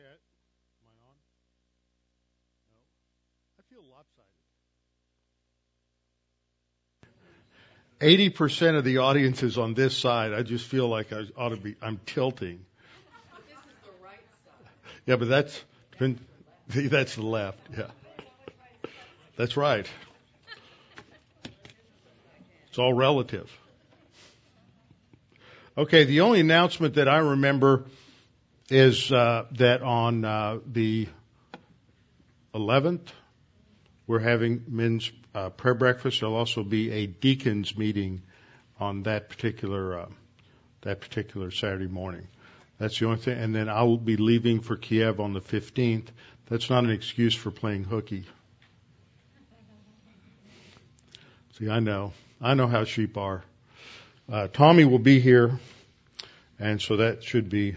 Okay. Am I on? No. I feel lopsided. Eighty percent of the audience is on this side. I just feel like I ought to be. I'm tilting. This is the right side. Yeah, but that's that's the left. Yeah, that's right. It's all relative. Okay, the only announcement that I remember is uh, that on uh, the 11th, we're having men's uh, prayer breakfast. There'll also be a deacons meeting on that particular that particular Saturday morning. That's the only thing. And then I'll be leaving for Kiev on the 15th. That's not an excuse for playing hooky. See, I know. I know how sheep are. Uh, Tommy will be here, and so that should be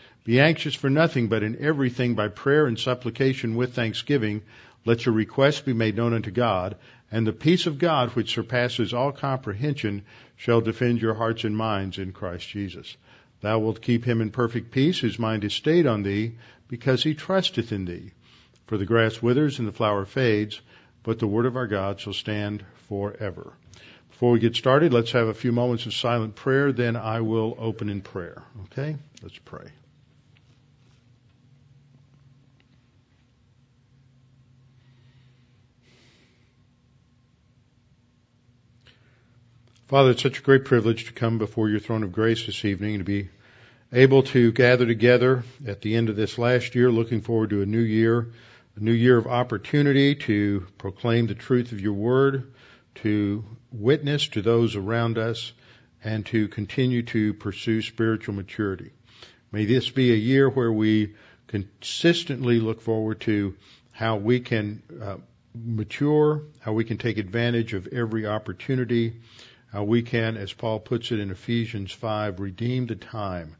Be anxious for nothing, but in everything by prayer and supplication with thanksgiving, let your requests be made known unto God, and the peace of God, which surpasses all comprehension, shall defend your hearts and minds in Christ Jesus. Thou wilt keep him in perfect peace, whose mind is stayed on thee, because he trusteth in thee. For the grass withers and the flower fades, but the word of our God shall stand forever. Before we get started, let's have a few moments of silent prayer, then I will open in prayer. Okay? Let's pray. Father, it's such a great privilege to come before your throne of grace this evening and to be able to gather together at the end of this last year, looking forward to a new year, a new year of opportunity to proclaim the truth of your word, to witness to those around us and to continue to pursue spiritual maturity. May this be a year where we consistently look forward to how we can uh, mature, how we can take advantage of every opportunity, how we can, as Paul puts it in Ephesians 5, redeem the time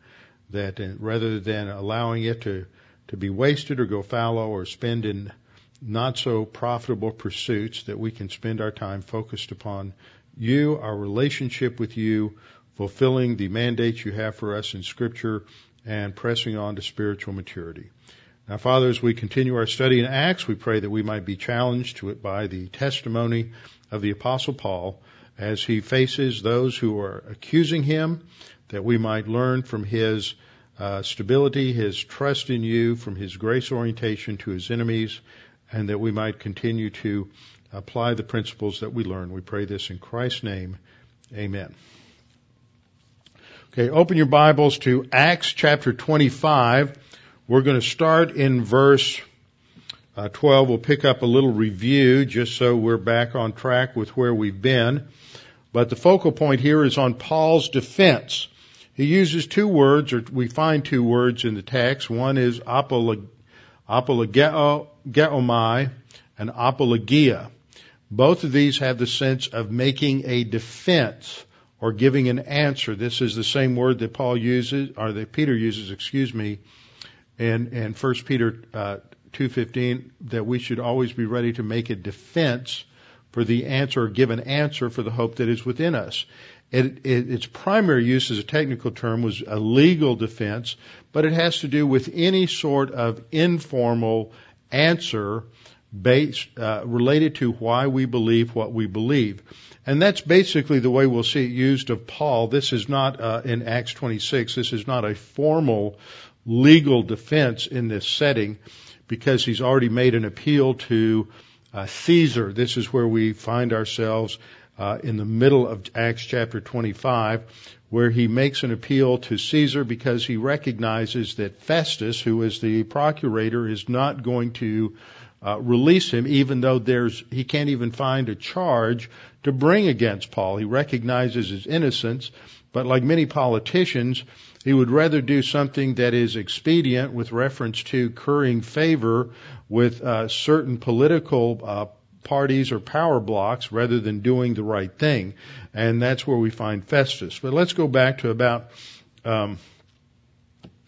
that uh, rather than allowing it to, to be wasted or go fallow or spend in not so profitable pursuits that we can spend our time focused upon you, our relationship with you, fulfilling the mandates you have for us in scripture and pressing on to spiritual maturity. Now, Father, as we continue our study in Acts, we pray that we might be challenged to it by the testimony of the apostle Paul as he faces those who are accusing him, that we might learn from his uh, stability, his trust in you, from his grace orientation to his enemies, and that we might continue to apply the principles that we learn. We pray this in Christ's name. Amen. Okay, open your Bibles to Acts chapter 25. We're going to start in verse uh, 12. We'll pick up a little review just so we're back on track with where we've been. But the focal point here is on Paul's defense. He uses two words, or we find two words in the text. One is apolog- apologeomai and apologia. Both of these have the sense of making a defense or giving an answer. This is the same word that Paul uses, or that Peter uses, excuse me, in, in 1 Peter uh, 2.15, that we should always be ready to make a defense for the answer give an answer for the hope that is within us. It, it, its primary use as a technical term was a legal defense, but it has to do with any sort of informal answer based uh, related to why we believe what we believe. And that's basically the way we'll see it used of Paul. This is not uh, in Acts 26. This is not a formal legal defense in this setting because he's already made an appeal to uh, Caesar. This is where we find ourselves uh, in the middle of Acts chapter 25, where he makes an appeal to Caesar because he recognizes that Festus, who is the procurator, is not going to uh, release him, even though there's he can't even find a charge to bring against Paul. He recognizes his innocence, but like many politicians, he would rather do something that is expedient with reference to currying favor with uh, certain political uh, parties or power blocks rather than doing the right thing. And that's where we find Festus. But let's go back to about um,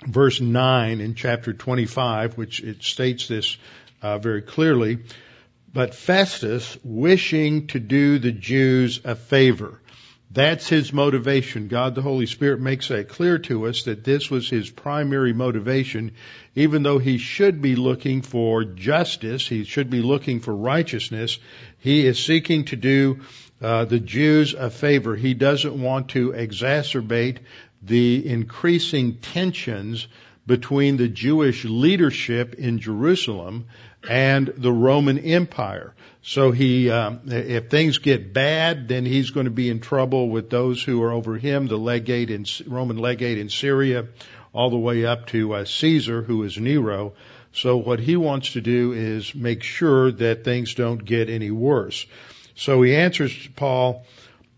verse 9 in chapter 25, which it states this uh, very clearly. But Festus, wishing to do the Jews a favor, that's his motivation. God the Holy Spirit makes that clear to us that this was his primary motivation, even though he should be looking for justice, he should be looking for righteousness, he is seeking to do uh, the Jews a favor. He doesn't want to exacerbate the increasing tensions between the Jewish leadership in Jerusalem and the Roman Empire. So he, um, if things get bad, then he's going to be in trouble with those who are over him, the legate in Roman legate in Syria, all the way up to uh, Caesar, who is Nero. So what he wants to do is make sure that things don't get any worse. So he answers Paul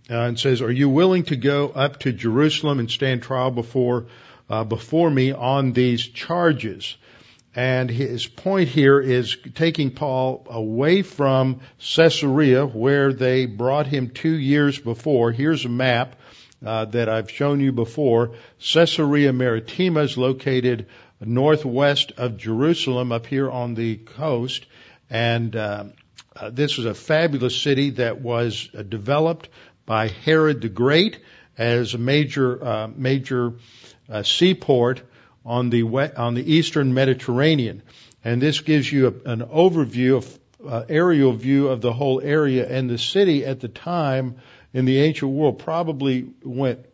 uh, and says, "Are you willing to go up to Jerusalem and stand trial before uh, before me on these charges?" And his point here is taking Paul away from Caesarea, where they brought him two years before. Here's a map uh, that I've shown you before. Caesarea Maritima is located northwest of Jerusalem, up here on the coast, and uh, uh, this was a fabulous city that was uh, developed by Herod the Great as a major uh, major uh, seaport on the wet, on the eastern Mediterranean, and this gives you a, an overview of uh, aerial view of the whole area. And the city at the time in the ancient world probably went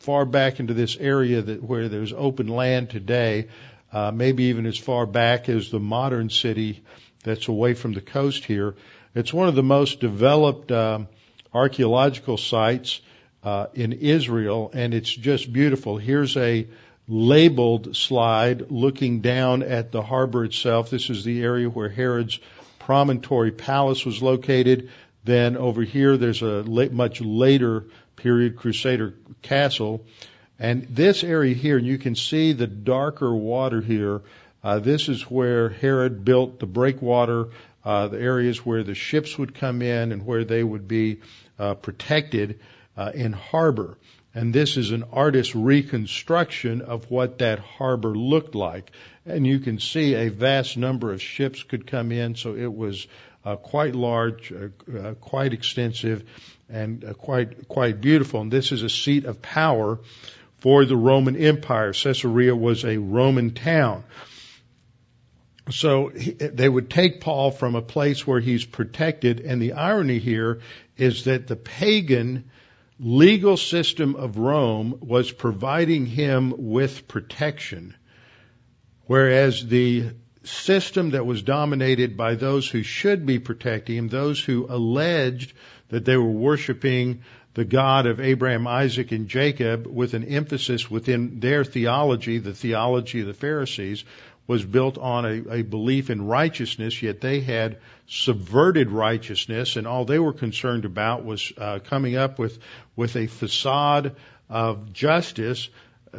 far back into this area that where there's open land today, uh, maybe even as far back as the modern city that's away from the coast here. It's one of the most developed um, archaeological sites uh, in Israel, and it's just beautiful. Here's a labeled slide looking down at the harbor itself. This is the area where Herod's promontory palace was located. Then over here, there's a late, much later period Crusader castle. And this area here, you can see the darker water here. Uh, this is where Herod built the breakwater, uh, the areas where the ships would come in and where they would be uh, protected uh, in harbor. And this is an artist's reconstruction of what that harbor looked like. And you can see a vast number of ships could come in, so it was uh, quite large, uh, uh, quite extensive, and uh, quite quite beautiful. And this is a seat of power for the Roman Empire. Caesarea was a Roman town. So he, they would take Paul from a place where he's protected, and the irony here is that the pagan legal system of Rome was providing him with protection, whereas the system that was dominated by those who should be protecting him, those who alleged that they were worshiping the God of Abraham, Isaac, and Jacob with an emphasis within their theology, the theology of the Pharisees, was built on a, a belief in righteousness, yet they had subverted righteousness, and all they were concerned about was uh, coming up with with a facade of justice,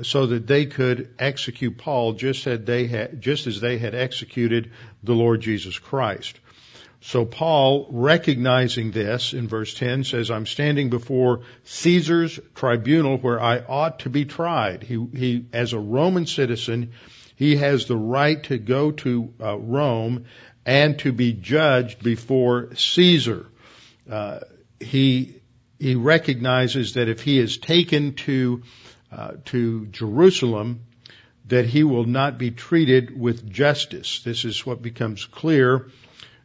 so that they could execute Paul just as they had just as they had executed the Lord Jesus Christ. So Paul, recognizing this in verse 10 says, I'm standing before Caesar's tribunal where I ought to be tried. He, he, as a Roman citizen, he has the right to go to uh, Rome and to be judged before Caesar. Uh, he he recognizes that if he is taken to uh, to Jerusalem, that he will not be treated with justice. This is what becomes clear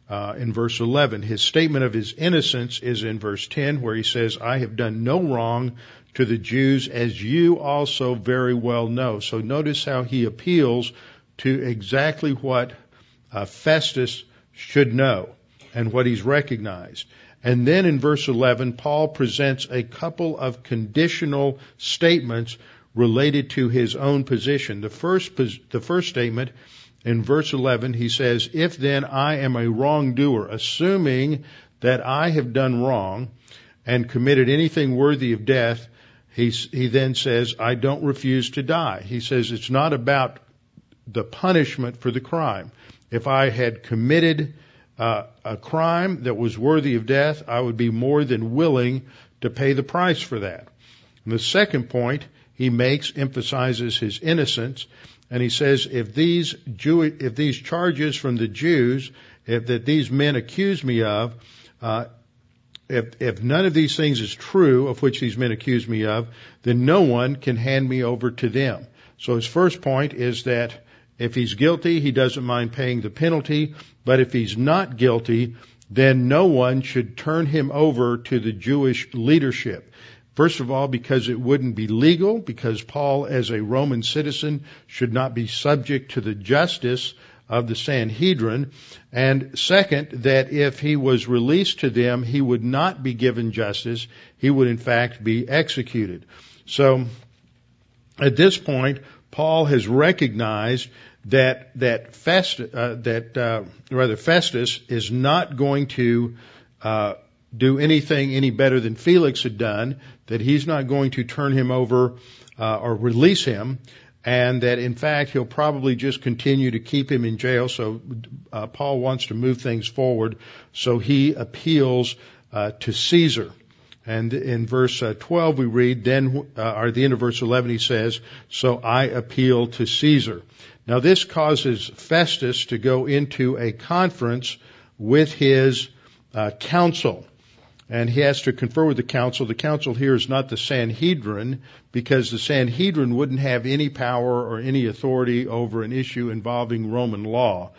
uh, in verse 11. His statement of his innocence is in verse 10, where he says, "I have done no wrong to the Jews, as you also very well know. So notice how he appeals to exactly what uh, Festus should know and what he's recognized. And then in verse 11, Paul presents a couple of conditional statements related to his own position. The first, the first statement in verse 11, he says, If then I am a wrongdoer, assuming that I have done wrong and committed anything worthy of death, he, he then says, I don't refuse to die. He says it's not about the punishment for the crime. If I had committed uh, a crime that was worthy of death, I would be more than willing to pay the price for that. And the second point he makes emphasizes his innocence, and he says if these Jew, if these charges from the Jews, if that these men accuse me of, uh, if, if none of these things is true, of which these men accuse me of, then no one can hand me over to them. So his first point is that if he's guilty, he doesn't mind paying the penalty, but if he's not guilty, then no one should turn him over to the Jewish leadership. First of all, because it wouldn't be legal, because Paul, as a Roman citizen, should not be subject to the justice of the Sanhedrin. And second, that if he was released to them, he would not be given justice. He would in fact be executed. So, at this point, Paul has recognized that that Festus, uh, that uh, rather Festus is not going to uh, do anything any better than Felix had done. That he's not going to turn him over uh, or release him, and that in fact he'll probably just continue to keep him in jail. So uh, Paul wants to move things forward, so he appeals uh, to Caesar. And in verse uh, 12 we read, then, uh, or the end of verse 11 he says, so I appeal to Caesar. Now this causes Festus to go into a conference with his uh, council and he has to confer with the council. The council here is not the Sanhedrin because the Sanhedrin wouldn't have any power or any authority over an issue involving Roman law.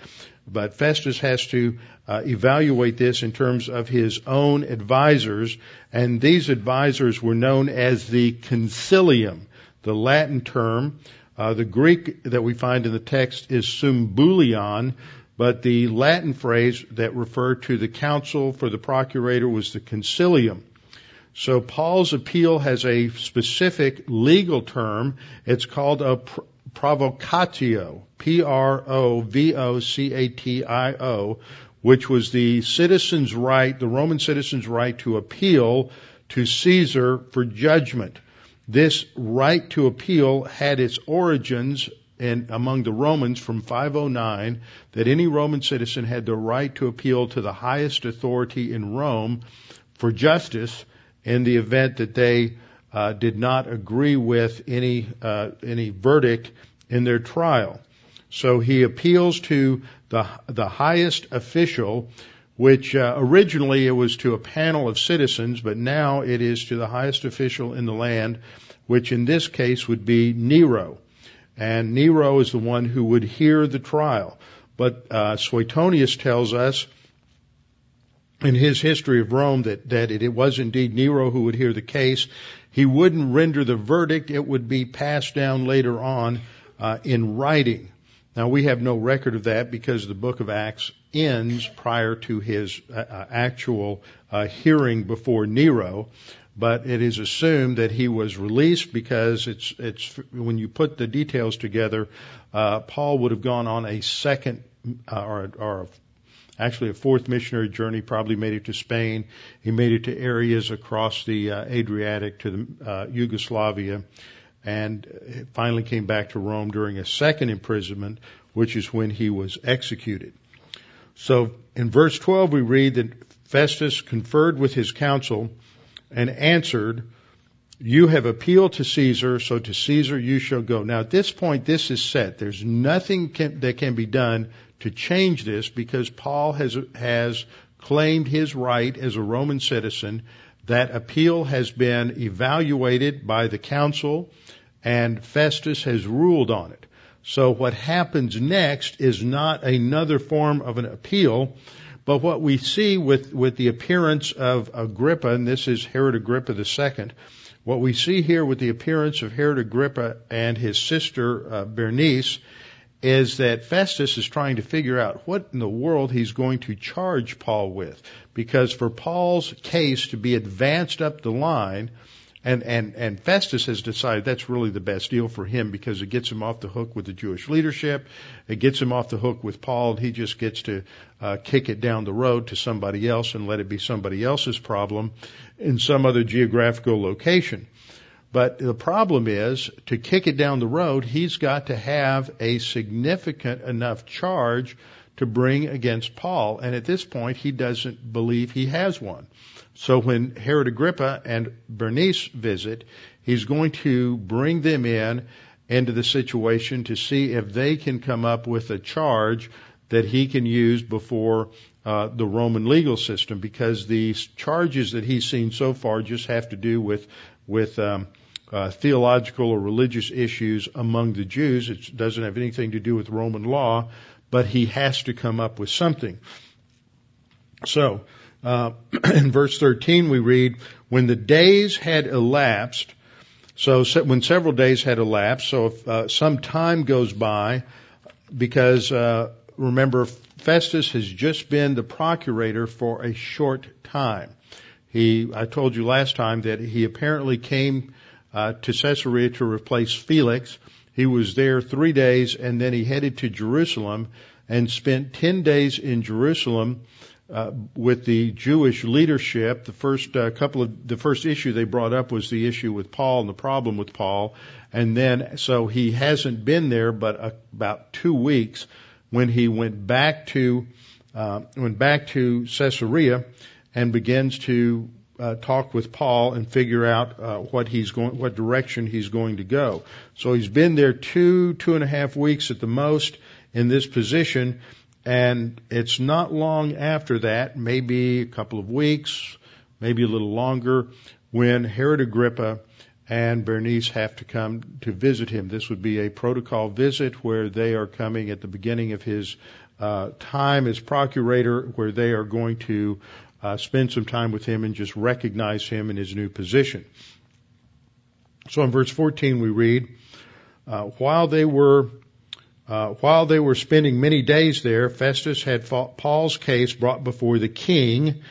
But Festus has to uh, evaluate this in terms of his own advisors, and these advisors were known as the concilium, the Latin term. Uh, the Greek that we find in the text is symboulion, but the Latin phrase that referred to the council for the procurator was the concilium. So Paul's appeal has a specific legal term. It's called a provocatio, P-R-O-V-O-C-A-T-I-O, which was the citizen's right, the Roman citizen's right to appeal to Caesar for judgment. This right to appeal had its origins and among the Romans from 509 that any Roman citizen had the right to appeal to the highest authority in Rome for justice in the event that they uh, did not agree with any uh, any verdict in their trial. So he appeals to the the highest official, which uh, originally it was to a panel of citizens, but now it is to the highest official in the land, which in this case would be Nero and Nero is the one who would hear the trial. But uh, Suetonius tells us in his history of Rome that, that it, it was indeed Nero who would hear the case. He wouldn't render the verdict; it would be passed down later on uh, in writing. Now we have no record of that because the book of Acts ends prior to his uh, uh actual uh, hearing before Nero but it is assumed that he was released because it's it's when you put the details together, uh, Paul would have gone on a second uh, or or actually a fourth missionary journey. Probably made it to Spain. He made it to areas across the uh, Adriatic to the uh, Yugoslavia, and finally came back to Rome during a second imprisonment, which is when he was executed. So in verse 12 we read that Festus conferred with his council and answered, You have appealed to Caesar, so to Caesar you shall go. Now at this point, this is set. There's nothing can, that can be done to change this because Paul has, has claimed his right as a Roman citizen. That appeal has been evaluated by the council and Festus has ruled on it. So what happens next is not another form of an appeal, but what we see with, with the appearance of Agrippa, and this is Herod Agrippa II, what we see here with the appearance of Herod Agrippa and his sister uh, Bernice is that Festus is trying to figure out what in the world he's going to charge Paul with. Because for Paul's case to be advanced up the line, And, and, and Festus has decided that's really the best deal for him because it gets him off the hook with the Jewish leadership. It gets him off the hook with Paul. And He just gets to uh, kick it down the road to somebody else and let it be somebody else's problem in some other geographical location. But the problem is to kick it down the road, he's got to have a significant enough charge to bring against Paul. And at this point, he doesn't believe he has one. So when Herod Agrippa and Bernice visit, he's going to bring them in into the situation to see if they can come up with a charge that he can use before uh, the Roman legal system, because the charges that he's seen so far just have to do with with um, uh, theological or religious issues among the Jews. It doesn't have anything to do with Roman law, but he has to come up with something. So uh, in verse 13 we read, when the days had elapsed, so when several days had elapsed, so if uh, some time goes by, because uh, remember Festus has just been the procurator for a short time. He, I told you last time that he apparently came uh, to Caesarea to replace Felix. He was there three days, and then he headed to Jerusalem and spent ten days in Jerusalem uh, with the Jewish leadership. The first uh, couple of the first issue they brought up was the issue with Paul and the problem with Paul, and then so he hasn't been there but uh, about two weeks when he went back to uh, went back to Caesarea and begins to uh, talk with Paul and figure out uh, what he's going, what direction he's going to go. So he's been there two, two and a half weeks at the most in this position, and it's not long after that, maybe a couple of weeks, maybe a little longer, when Herod Agrippa and Bernice have to come to visit him. This would be a protocol visit where they are coming at the beginning of his uh, time as procurator, where they are going to uh, spend some time with him and just recognize him in his new position. So in verse 14 we read, uh, while they were uh, while they were spending many days there, Festus had Paul's case brought before the king,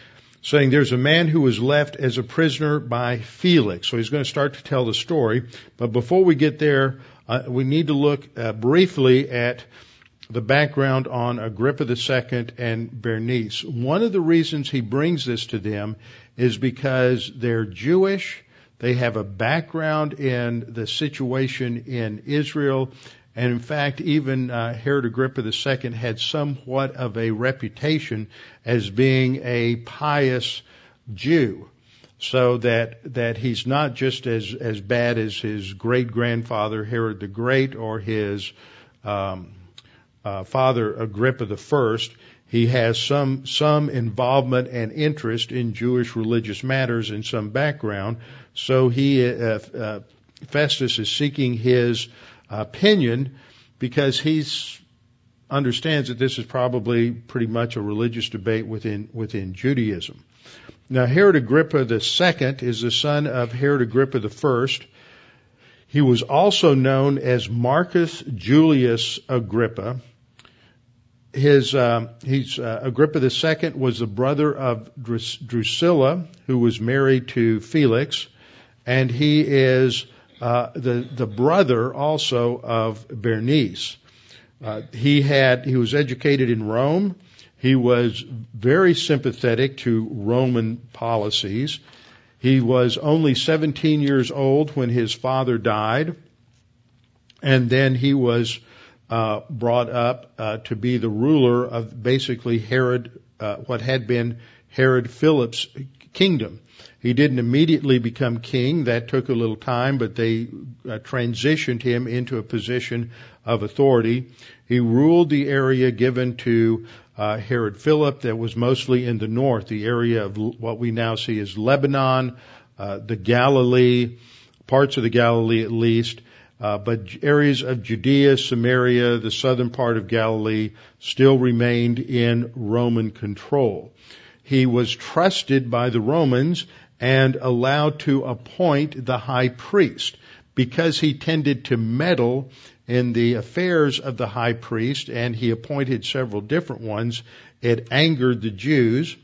saying, "There's a man who was left as a prisoner by Felix." So he's going to start to tell the story. But before we get there, uh, we need to look uh, briefly at the background on Agrippa II and Bernice. One of the reasons he brings this to them is because they're Jewish. They have a background in the situation in Israel. And in fact, even uh, Herod Agrippa II had somewhat of a reputation as being a pious Jew. So that, that he's not just as, as bad as his great grandfather Herod the Great or his, um, uh, Father Agrippa First, he has some some involvement and interest in Jewish religious matters and some background. So he uh, uh, Festus is seeking his opinion because he understands that this is probably pretty much a religious debate within within Judaism. Now Herod Agrippa second is the son of Herod Agrippa first. He was also known as Marcus Julius Agrippa his uh, he's uh, Agrippa II was the brother of Drusilla, who was married to Felix, and he is uh, the the brother also of Bernice. Uh, he had he was educated in Rome. He was very sympathetic to Roman policies. He was only 17 years old when his father died, and then he was uh, brought up uh, to be the ruler of basically Herod, uh, what had been Herod Philip's kingdom. He didn't immediately become king. That took a little time, but they uh, transitioned him into a position of authority. He ruled the area given to uh, Herod Philip that was mostly in the north, the area of what we now see as Lebanon, uh, the Galilee, parts of the Galilee at least, uh, but areas of Judea, Samaria, the southern part of Galilee still remained in Roman control. He was trusted by the Romans and allowed to appoint the high priest because he tended to meddle in the affairs of the high priest and he appointed several different ones. It angered the Jews.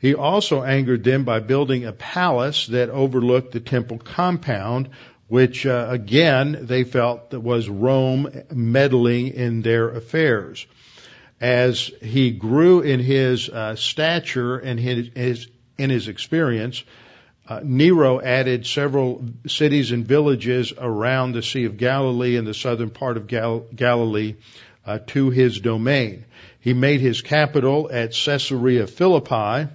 He also angered them by building a palace that overlooked the temple compound, which uh, again they felt that was Rome meddling in their affairs. As he grew in his uh, stature and his, his, in his experience, uh, Nero added several cities and villages around the Sea of Galilee and the southern part of Gal- Galilee uh, to his domain. He made his capital at Caesarea Philippi.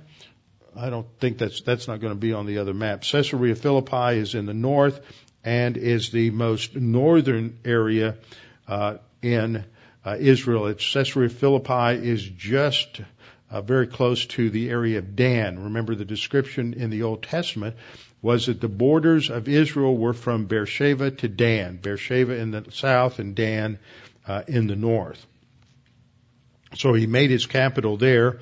I don't think that's that's not going to be on the other map. Caesarea Philippi is in the north and is the most northern area uh, in uh, Israel. It's Caesarea Philippi is just uh, very close to the area of Dan. Remember the description in the Old Testament was that the borders of Israel were from Beersheba to Dan. Beersheba in the south and Dan uh, in the north. So he made his capital there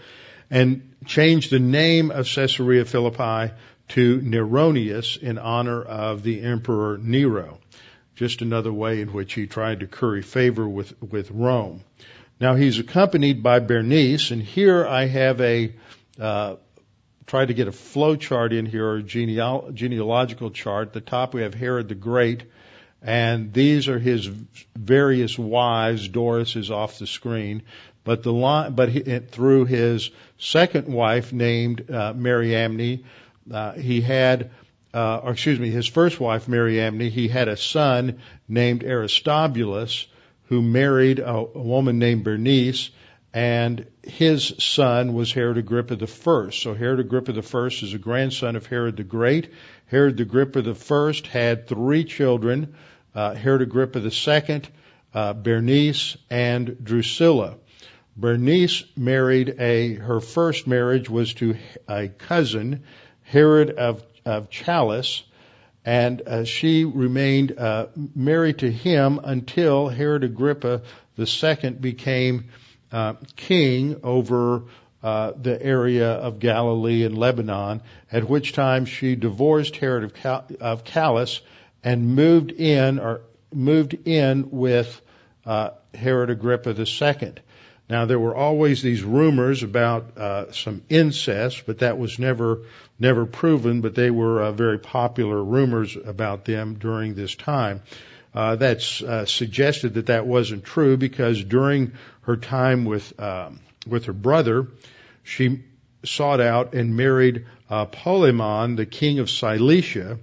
and changed the name of Caesarea Philippi to Neronius in honor of the Emperor Nero. Just another way in which he tried to curry favor with, with Rome. Now he's accompanied by Bernice, and here I have a uh, try to get a flow chart in here, or a geneal- genealogical chart. At the top we have Herod the Great, and these are his various wives. Doris is off the screen, but the line, but he, through his second wife named uh, Mariamne, uh, he had. Uh, or excuse me, his first wife, Mariamne, he had a son named Aristobulus, who married a, a woman named Bernice, and his son was Herod Agrippa I. So Herod Agrippa I is a grandson of Herod the Great. Herod Agrippa I had three children, uh, Herod Agrippa II, uh, Bernice, and Drusilla. Bernice married a, her first marriage was to a cousin, Herod of, of and uh, she remained uh, married to him until Herod Agrippa II became uh, king over uh, the area of Galilee and Lebanon, at which time she divorced Herod of, Cal- of Chalcis and moved in or moved in with uh, Herod Agrippa II. Now there were always these rumors about uh, some incest, but that was never never proven. But they were uh, very popular rumors about them during this time. Uh, that's uh, suggested that that wasn't true because during her time with um, with her brother, she sought out and married uh, Polemon, the king of Cilicia,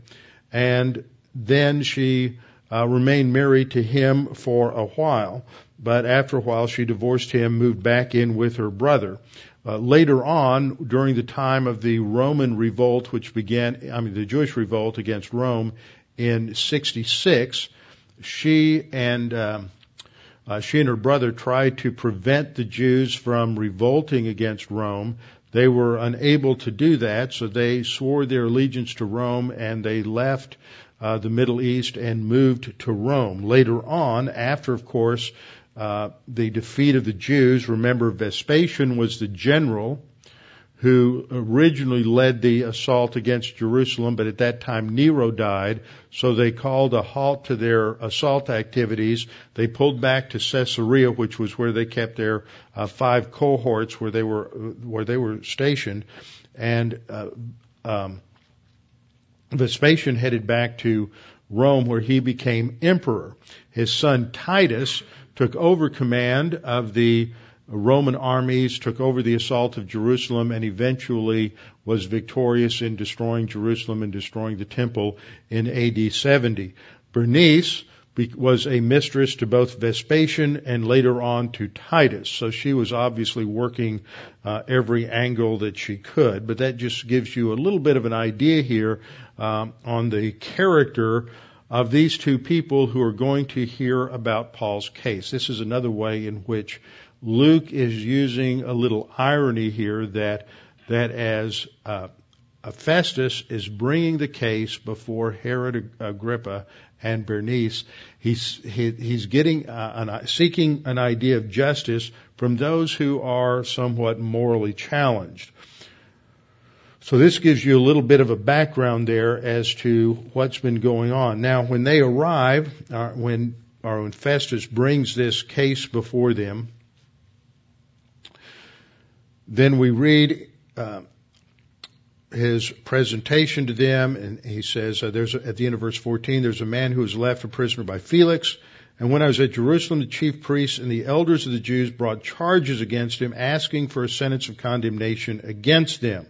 and then she uh, remained married to him for a while but after a while she divorced him, moved back in with her brother. Uh, later on, during the time of the Roman revolt, which began, I mean, the Jewish revolt against Rome in 66, she and um, uh, she and her brother tried to prevent the Jews from revolting against Rome. They were unable to do that, so they swore their allegiance to Rome and they left uh, the Middle East and moved to Rome. Later on, after, of course, uh, the defeat of the Jews. Remember, Vespasian was the general who originally led the assault against Jerusalem, but at that time Nero died, so they called a halt to their assault activities. They pulled back to Caesarea, which was where they kept their uh, five cohorts where they were where they were stationed, and uh, um, Vespasian headed back to Rome, where he became emperor. His son Titus took over command of the Roman armies, took over the assault of Jerusalem, and eventually was victorious in destroying Jerusalem and destroying the temple in AD 70. Bernice was a mistress to both Vespasian and later on to Titus. So she was obviously working uh, every angle that she could. But that just gives you a little bit of an idea here um, on the character of these two people who are going to hear about Paul's case. This is another way in which Luke is using a little irony here that that as uh, Festus is bringing the case before Herod Agrippa and Bernice, he's he, he's getting uh, an, seeking an idea of justice from those who are somewhat morally challenged. So this gives you a little bit of a background there as to what's been going on. Now, when they arrive, uh, when or when Festus brings this case before them, then we read uh, his presentation to them, and he says, uh, "There's a, at the end of verse 14, there's a man who was left a prisoner by Felix." And when I was at Jerusalem, the chief priests and the elders of the Jews brought charges against him, asking for a sentence of condemnation against them.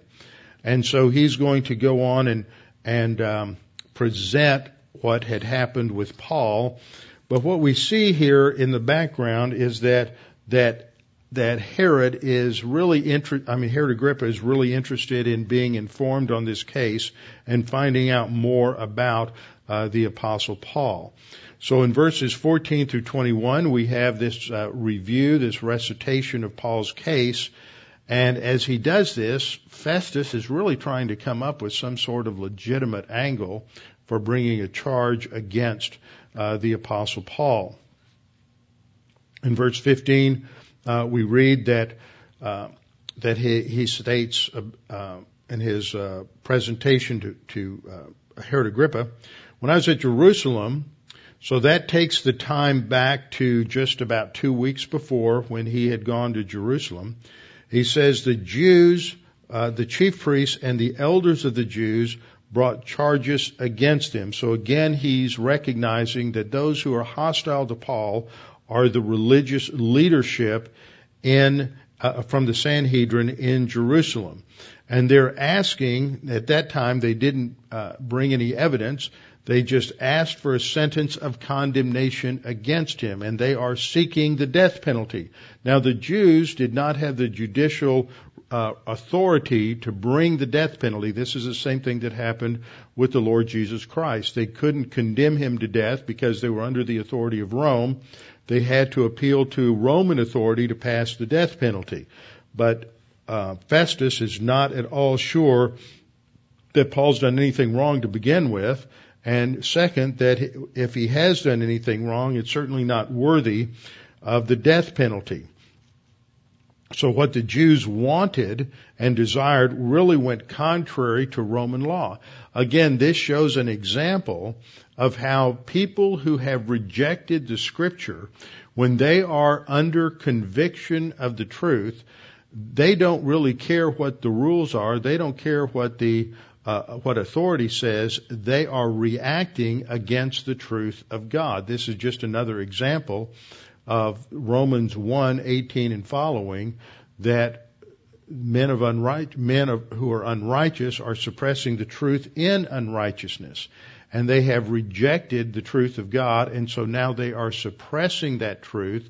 And so he's going to go on and and um, present what had happened with Paul. But what we see here in the background is that that that Herod is really inter- I mean Herod Agrippa is really interested in being informed on this case and finding out more about uh, the apostle Paul. So in verses 14 through 21 we have this uh, review, this recitation of Paul's case, and as he does this, Festus is really trying to come up with some sort of legitimate angle for bringing a charge against uh, the apostle Paul. In verse 15, uh, we read that uh, that he, he states uh, uh, in his uh, presentation to, to Herod Agrippa, when I was at Jerusalem, so that takes the time back to just about two weeks before when he had gone to Jerusalem. He says the Jews, the chief priests and the elders of the Jews brought charges against him. So again, he's recognizing that those who are hostile to Paul are the religious leadership in uh, from the Sanhedrin in Jerusalem. And they're asking, at that time they didn't uh, bring any evidence, they just asked for a sentence of condemnation against him, and they are seeking the death penalty. Now the Jews did not have the judicial uh, authority to bring the death penalty. This is the same thing that happened with the Lord Jesus Christ. They couldn't condemn him to death because they were under the authority of Rome. They had to appeal to Roman authority to pass the death penalty. But uh, Festus is not at all sure that Paul's done anything wrong to begin with. And second, that if he has done anything wrong, it's certainly not worthy of the death penalty. So what the Jews wanted and desired really went contrary to Roman law. Again, this shows an example of how people who have rejected the scripture, when they are under conviction of the truth, they don't really care what the rules are. They don't care what the uh, what authority says. They are reacting against the truth of God. This is just another example of Romans 1, 18 and following, that men of unright, men of, who are unrighteous are suppressing the truth in unrighteousness. And they have rejected the truth of God, and so now they are suppressing that truth.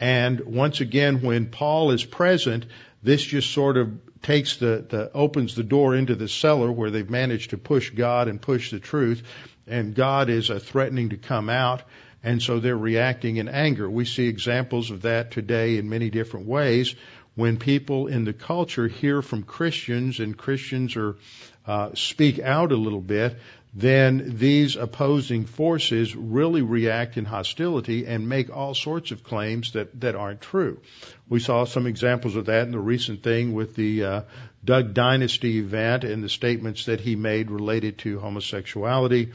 And once again, when Paul is present, this just sort of takes the, the opens the door into the cellar where they've managed to push God and push the truth, and God is uh, threatening to come out and so they're reacting in anger. We see examples of that today in many different ways. When people in the culture hear from Christians and Christians are uh, speak out a little bit, then these opposing forces really react in hostility and make all sorts of claims that, that aren't true. We saw some examples of that in the recent thing with the uh, Duck Dynasty event and the statements that he made related to homosexuality.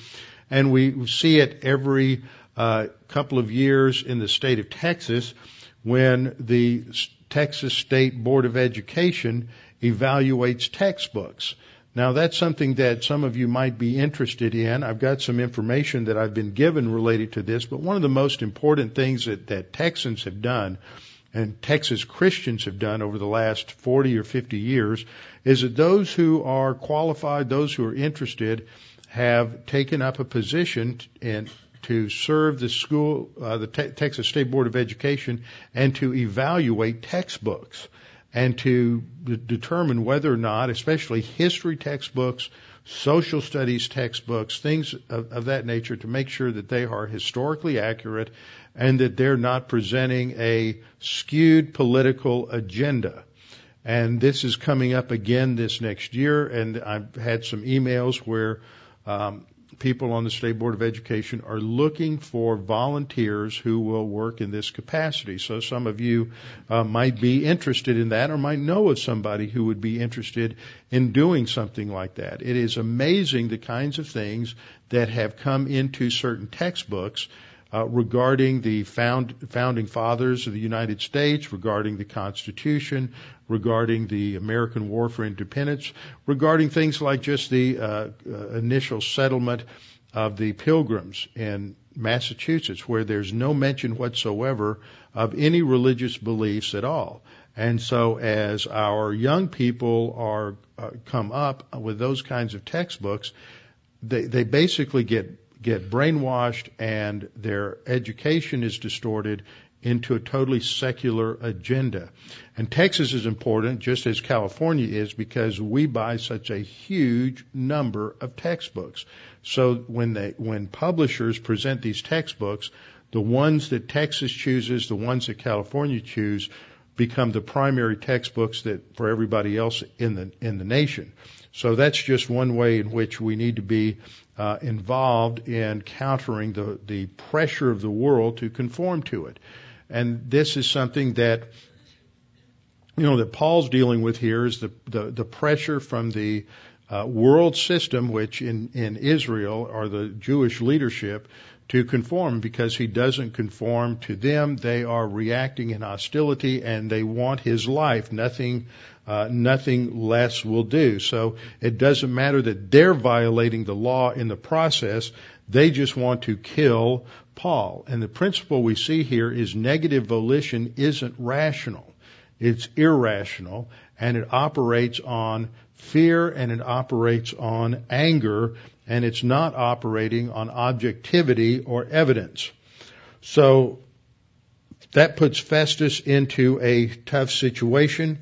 And we see it every uh, couple of years in the state of Texas when the Texas State Board of Education evaluates textbooks. Now that's something that some of you might be interested in. I've got some information that I've been given related to this, but one of the most important things that, that Texans have done and Texas Christians have done over the last 40 or 50 years is that those who are qualified, those who are interested, have taken up a position and to serve the school, uh, the te- Texas State Board of Education, and to evaluate textbooks and to d- determine whether or not, especially history textbooks, social studies textbooks, things of, of that nature, to make sure that they are historically accurate and that they're not presenting a skewed political agenda. And this is coming up again this next year, and I've had some emails where um, people on the State Board of Education are looking for volunteers who will work in this capacity. So some of you uh, might be interested in that or might know of somebody who would be interested in doing something like that. It is amazing the kinds of things that have come into certain textbooks uh, regarding the found, founding fathers of the United States, regarding the Constitution, regarding the American War for Independence, regarding things like just the uh, uh, initial settlement of the Pilgrims in Massachusetts, where there's no mention whatsoever of any religious beliefs at all. And so, as our young people are uh, come up with those kinds of textbooks, they they basically get get brainwashed and their education is distorted into a totally secular agenda. And Texas is important just as California is because we buy such a huge number of textbooks. So when they, when publishers present these textbooks, the ones that Texas chooses, the ones that California choose, become the primary textbooks that for everybody else in the in the nation. So that's just one way in which we need to be uh, involved in countering the, the pressure of the world to conform to it. And this is something that, you know, that Paul's dealing with here is the, the, the pressure from the uh, world system, which in, in Israel are the Jewish leadership, to conform because he doesn't conform to them. They are reacting in hostility and they want his life. Nothing uh, nothing less will do. So it doesn't matter that they're violating the law in the process. They just want to kill Paul. And the principle we see here is negative volition isn't rational. It's irrational and it operates on fear and it operates on anger and it's not operating on objectivity or evidence. So that puts Festus into a tough situation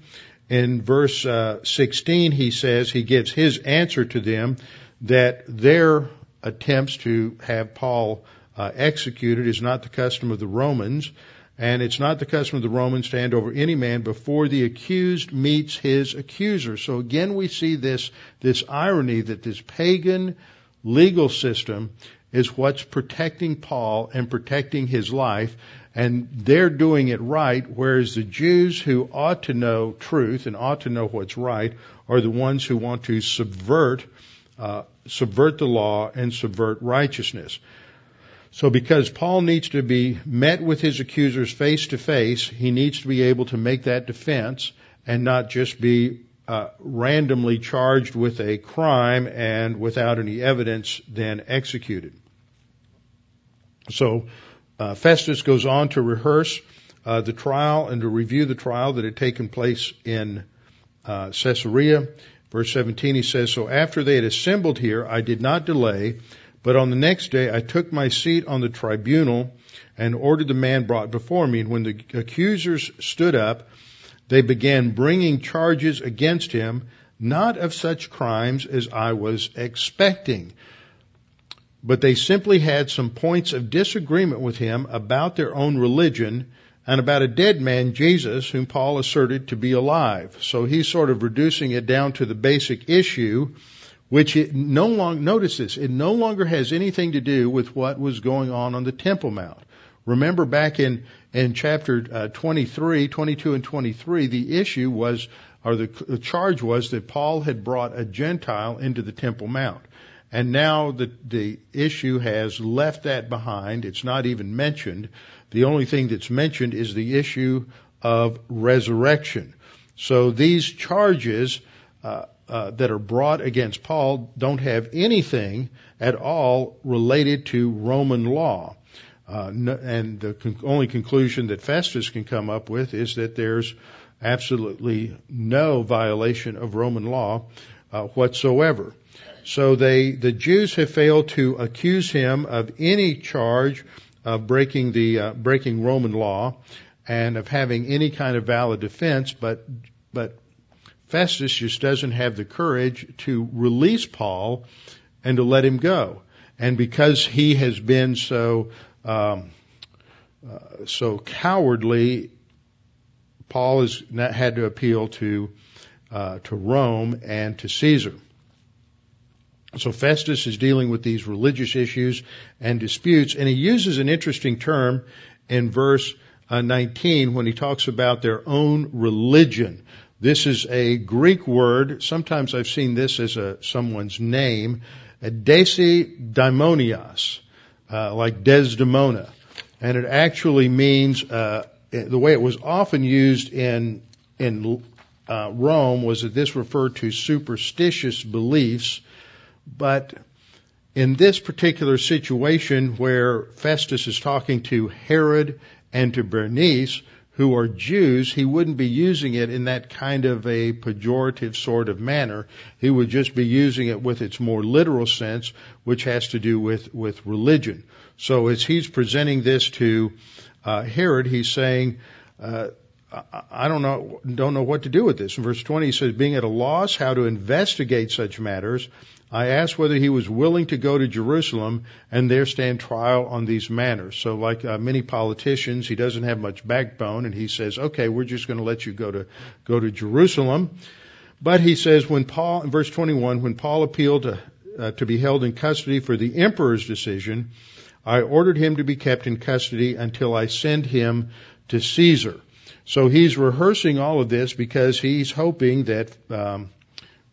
in verse uh, 16, he says he gives his answer to them that their attempts to have Paul uh, executed is not the custom of the Romans, and it's not the custom of the Romans to hand over any man before the accused meets his accuser. So again, we see this this irony that this pagan legal system is what's protecting Paul and protecting his life, and they're doing it right, whereas the Jews who ought to know truth and ought to know what's right are the ones who want to subvert, uh, subvert the law and subvert righteousness. So because Paul needs to be met with his accusers face to face, he needs to be able to make that defense and not just be uh, randomly charged with a crime and without any evidence then executed. So uh, Festus goes on to rehearse uh, the trial and to review the trial that had taken place in uh, Caesarea. Verse 17, he says, So after they had assembled here, I did not delay, but on the next day I took my seat on the tribunal and ordered the man brought before me. And when the accusers stood up, they began bringing charges against him, not of such crimes as I was expecting but they simply had some points of disagreement with him about their own religion and about a dead man, Jesus, whom Paul asserted to be alive. So he's sort of reducing it down to the basic issue, which it no longer, notice this, it no longer has anything to do with what was going on on the Temple Mount. Remember back in, in chapter uh, 23, 22 and 23, the issue was, or the, the charge was that Paul had brought a Gentile into the Temple Mount. And now the, the issue has left that behind. It's not even mentioned. The only thing that's mentioned is the issue of resurrection. So these charges uh, uh, that are brought against Paul don't have anything at all related to Roman law. Uh, and the con- only conclusion that Festus can come up with is that there's absolutely no violation of Roman law uh, whatsoever. So they, the Jews have failed to accuse him of any charge of breaking the, uh, breaking Roman law and of having any kind of valid defense, but, but Festus just doesn't have the courage to release Paul and to let him go. And because he has been so, um, uh, so cowardly, Paul has had to appeal to, uh, to Rome and to Caesar. So Festus is dealing with these religious issues and disputes, and he uses an interesting term in verse uh, 19 when he talks about their own religion. This is a Greek word. Sometimes I've seen this as a, someone's name, a uh, like Desdemona. and it actually means uh, the way it was often used in in uh, Rome was that this referred to superstitious beliefs, but in this particular situation where Festus is talking to Herod and to Bernice, who are Jews, he wouldn't be using it in that kind of a pejorative sort of manner. He would just be using it with its more literal sense, which has to do with, with religion. So as he's presenting this to uh, Herod, he's saying, uh, I don't know, don't know what to do with this. In verse 20, he says, being at a loss how to investigate such matters, I asked whether he was willing to go to Jerusalem and there stand trial on these matters. So like uh, many politicians, he doesn't have much backbone and he says, okay, we're just going to let you go to, go to Jerusalem. But he says when Paul, in verse 21, when Paul appealed to, uh, to be held in custody for the emperor's decision, I ordered him to be kept in custody until I send him to Caesar. So he's rehearsing all of this because he's hoping that um,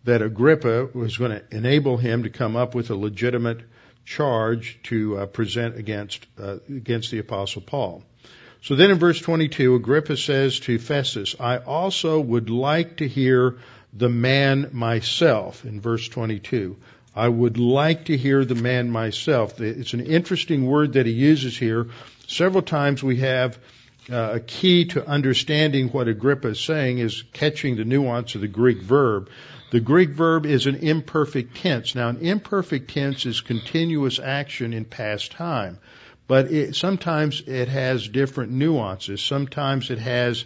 that Agrippa was going to enable him to come up with a legitimate charge to uh, present against uh, against the apostle Paul. So then in verse 22, Agrippa says to Festus, "I also would like to hear the man myself." In verse 22, I would like to hear the man myself. It's an interesting word that he uses here. Several times we have uh, a key to understanding what Agrippa is saying is catching the nuance of the Greek verb. The Greek verb is an imperfect tense. Now, an imperfect tense is continuous action in past time, but it, sometimes it has different nuances. Sometimes it has,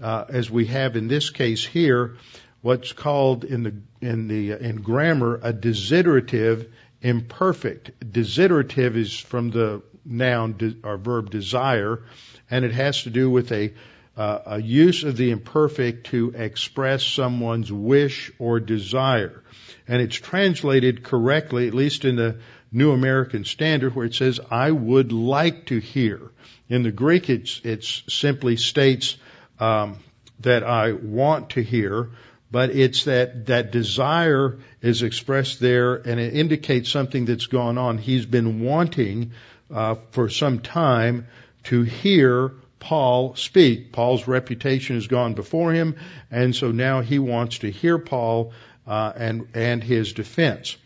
uh, as we have in this case here, what's called in the in the in grammar a desiderative imperfect. Desiderative is from the noun or verb desire, and it has to do with a uh, a use of the imperfect to express someone's wish or desire. And it's translated correctly, at least in the New American Standard, where it says, I would like to hear. In the Greek, it's, it simply states um, that I want to hear, but it's that that desire is expressed there, and it indicates something that's gone on. He's been wanting uh, for some time to hear Paul speak. Paul's reputation has gone before him, and so now he wants to hear Paul uh, and and his defense.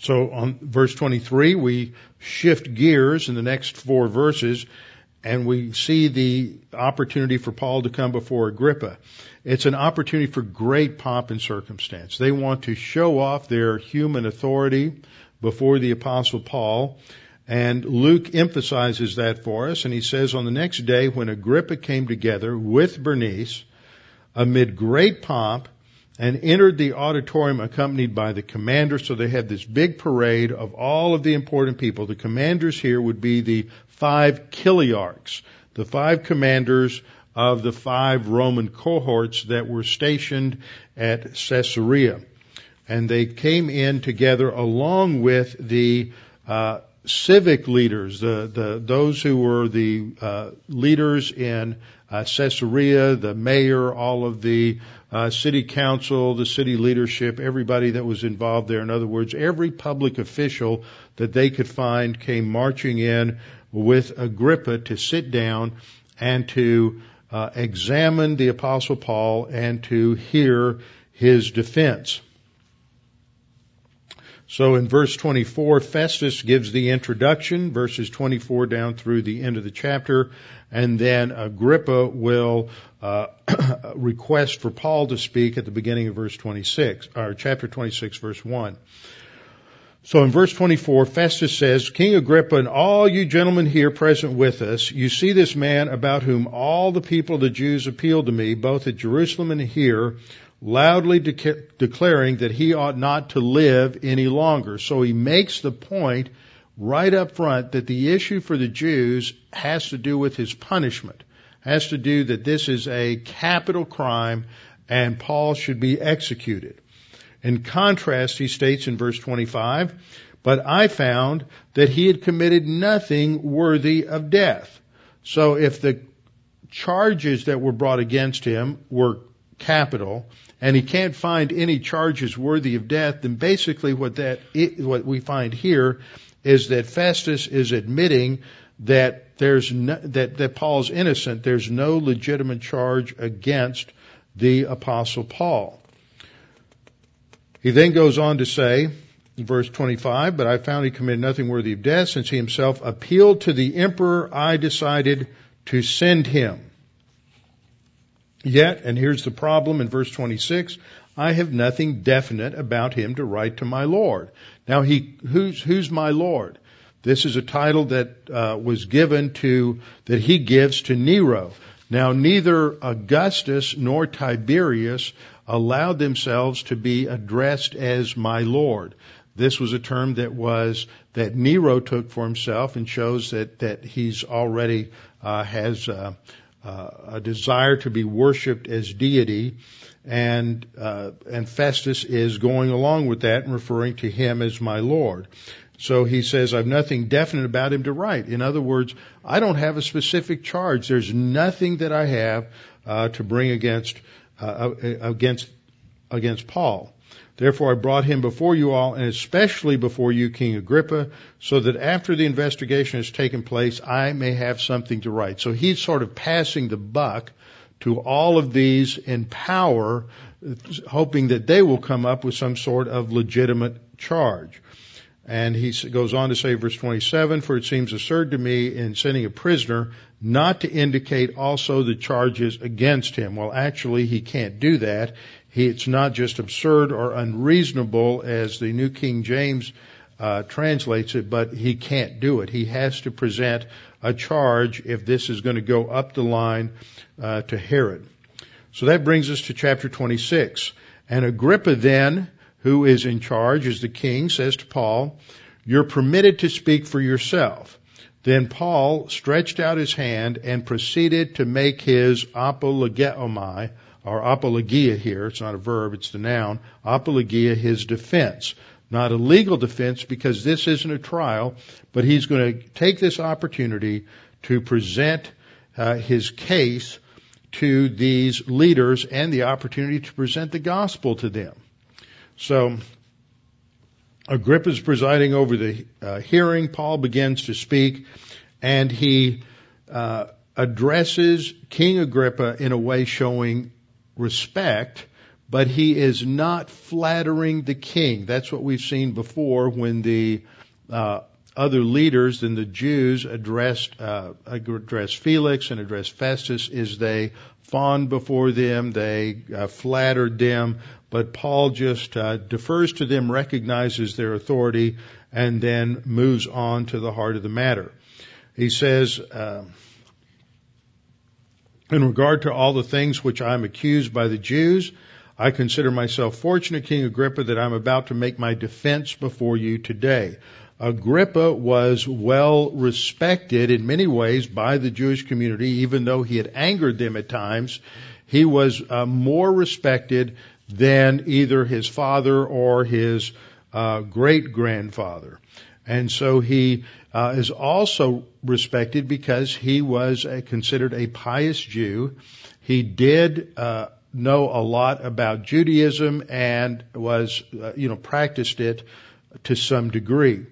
So on verse 23, we shift gears in the next four verses, and we see the opportunity for Paul to come before Agrippa. It's an opportunity for great pomp and circumstance. They want to show off their human authority before the apostle Paul. And Luke emphasizes that for us, and he says, on the next day when Agrippa came together with Bernice, amid great pomp, and entered the auditorium accompanied by the commander. So they had this big parade of all of the important people. The commanders here would be the five chiliarchs, the five commanders of the five Roman cohorts that were stationed at Caesarea. And they came in together along with the uh, civic leaders, the, the, those who were the uh, leaders in uh, Caesarea, the mayor, all of the uh, city council, the city leadership, everybody that was involved there. In other words, every public official that they could find came marching in with Agrippa to sit down and to uh, examine the apostle Paul and to hear his defense. So in verse 24, Festus gives the introduction, verses 24 down through the end of the chapter, and then Agrippa will uh, request for Paul to speak at the beginning of verse 26, or chapter 26, verse 1. So in verse 24, Festus says, King Agrippa and all you gentlemen here present with us, you see this man about whom all the people of the Jews appealed to me, both at Jerusalem and here, loudly de- declaring that he ought not to live any longer. So he makes the point right up front that the issue for the Jews has to do with his punishment, has to do that this is a capital crime and Paul should be executed. In contrast, he states in verse 25, but I found that he had committed nothing worthy of death. So if the charges that were brought against him were capital and he can't find any charges worthy of death, then basically what that what we find here is that Festus is admitting that there's no, that, that Paul's innocent. There's no legitimate charge against the apostle Paul. He then goes on to say, verse 25, but I found he committed nothing worthy of death since he himself appealed to the emperor. I decided to send him. Yet, and here's the problem in verse 26, I have nothing definite about him to write to my Lord. Now he, who's, who's my Lord? This is a title that uh, was given to, that he gives to Nero. Now neither Augustus nor Tiberius allowed themselves to be addressed as my Lord. This was a term that was that Nero took for himself and shows that that he's already uh, has uh, uh, a desire to be worshipped as deity, and uh, and Festus is going along with that and referring to him as my Lord. So he says, I've nothing definite about him to write. In other words, I don't have a specific charge. There's nothing that I have uh, to bring against uh, against against Paul. Therefore I brought him before you all, and especially before you, King Agrippa, so that after the investigation has taken place, I may have something to write. So he's sort of passing the buck to all of these in power, hoping that they will come up with some sort of legitimate charge. And he goes on to say, verse 27, for it seems absurd to me in sending a prisoner not to indicate also the charges against him. Well, actually, he can't do that. He, it's not just absurd or unreasonable as the New King James uh, translates it, but he can't do it. He has to present a charge if this is going to go up the line uh, to Herod. So that brings us to chapter 26. And Agrippa then, who is in charge as the king, says to Paul, You're permitted to speak for yourself. Then Paul stretched out his hand and proceeded to make his apologeomai, or apologia here, it's not a verb, it's the noun, apologia, his defense. Not a legal defense because this isn't a trial, but he's going to take this opportunity to present uh, his case to these leaders and the opportunity to present the gospel to them. So, Agrippa is presiding over the uh, hearing. Paul begins to speak, and he uh, addresses King Agrippa in a way showing respect, but he is not flattering the king. That's what we've seen before when the uh, other leaders than the Jews addressed uh, addressed Felix and addressed Festus is they fawned before them, they uh, flattered them, but Paul just uh, defers to them, recognizes their authority, and then moves on to the heart of the matter. He says. In regard to all the things which I am accused by the Jews, I consider myself fortunate, King Agrippa, that I'm about to make my defense before you today. Agrippa was well respected in many ways by the Jewish community, even though he had angered them at times. He was uh, more respected than either his father or his uh, great grandfather. And so he uh, is also respected because he was a, considered a pious Jew. He did uh, know a lot about Judaism and was, uh, you know, practiced it to some degree.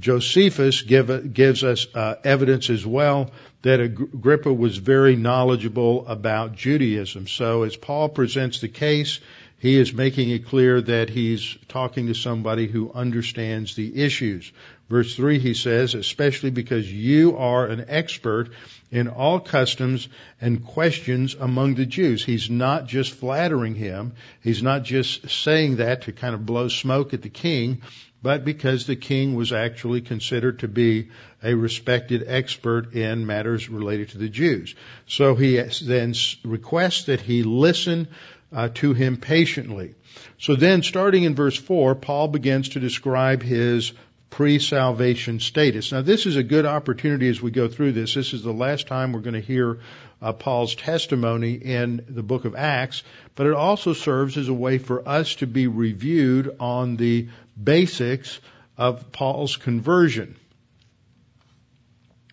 Josephus give, gives us uh, evidence as well that Agrippa was very knowledgeable about Judaism. So as Paul presents the case, he is making it clear that he's talking to somebody who understands the issues. Verse 3 he says, especially because you are an expert in all customs and questions among the Jews. He's not just flattering him. He's not just saying that to kind of blow smoke at the king, but because the king was actually considered to be a respected expert in matters related to the Jews. So he then requests that he listen uh, to him patiently. So then, starting in verse 4, Paul begins to describe his pre-salvation status. Now, this is a good opportunity as we go through this. This is the last time we're going to hear uh, Paul's testimony in the book of Acts, but it also serves as a way for us to be reviewed on the basics of Paul's conversion.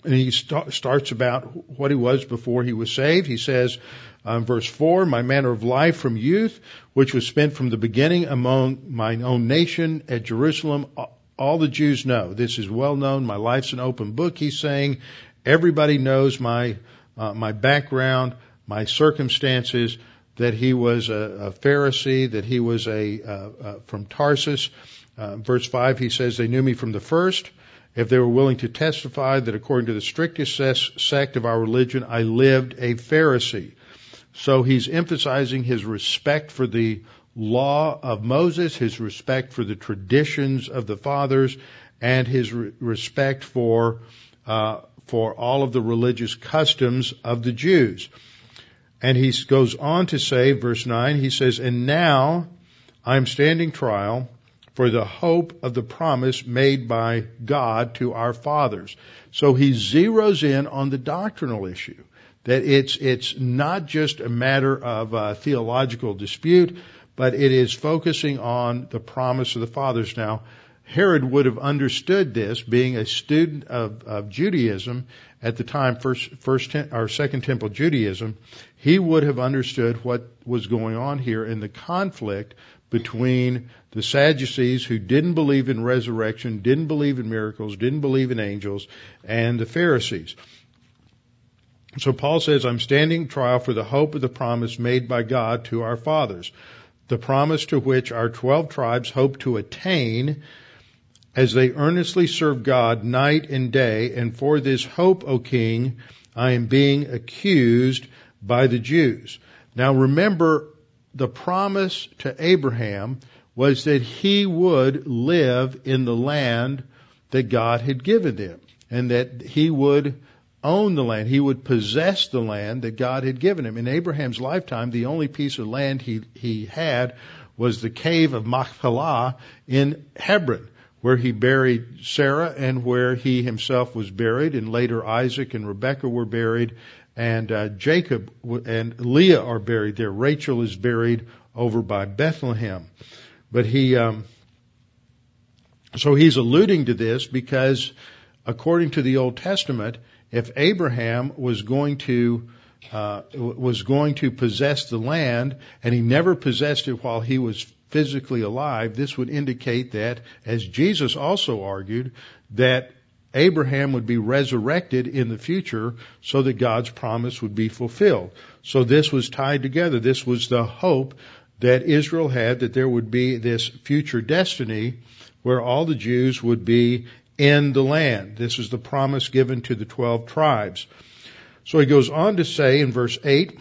And he st- starts about what he was before he was saved. He says, um, verse 4, my manner of life from youth, which was spent from the beginning among mine own nation at Jerusalem, all the Jews know. This is well known. My life's an open book, he's saying. Everybody knows my uh, my background, my circumstances. That he was a, a Pharisee, that he was a uh, uh, from Tarsus. Uh, verse five, he says, "They knew me from the first. If they were willing to testify that according to the strictest sect of our religion, I lived a Pharisee." So he's emphasizing his respect for the law of Moses, his respect for the traditions of the fathers, and his re- respect for uh, for all of the religious customs of the Jews. And he goes on to say, verse 9, he says, And now I'm standing trial for the hope of the promise made by God to our fathers. So he zeroes in on the doctrinal issue. That it's, it's not just a matter of uh, theological dispute, but it is focusing on the promise of the fathers. Now, Herod would have understood this, being a student of, of Judaism at the time, first, first or second temple Judaism. He would have understood what was going on here in the conflict between the Sadducees who didn't believe in resurrection, didn't believe in miracles, didn't believe in angels, and the Pharisees. So Paul says, I'm standing trial for the hope of the promise made by God to our fathers, the promise to which our twelve tribes hope to attain as they earnestly serve God night and day, and for this hope, O king, I am being accused by the Jews. Now remember, the promise to Abraham was that he would live in the land that God had given them, and that he would own the land. He would possess the land that God had given him. In Abraham's lifetime, the only piece of land he, he had was the cave of Machpelah in Hebron where he buried Sarah and where he himself was buried, and later Isaac and Rebekah were buried, and uh, Jacob and Leah are buried there. Rachel is buried over by Bethlehem, but he. Um, so he's alluding to this because, according to the Old Testament, if Abraham was going to uh, was going to possess the land, and he never possessed it while he was physically alive, this would indicate that, as Jesus also argued, that Abraham would be resurrected in the future so that God's promise would be fulfilled. So this was tied together. This was the hope that Israel had that there would be this future destiny where all the Jews would be in the land. This is the promise given to the 12 tribes. So he goes on to say in verse 8,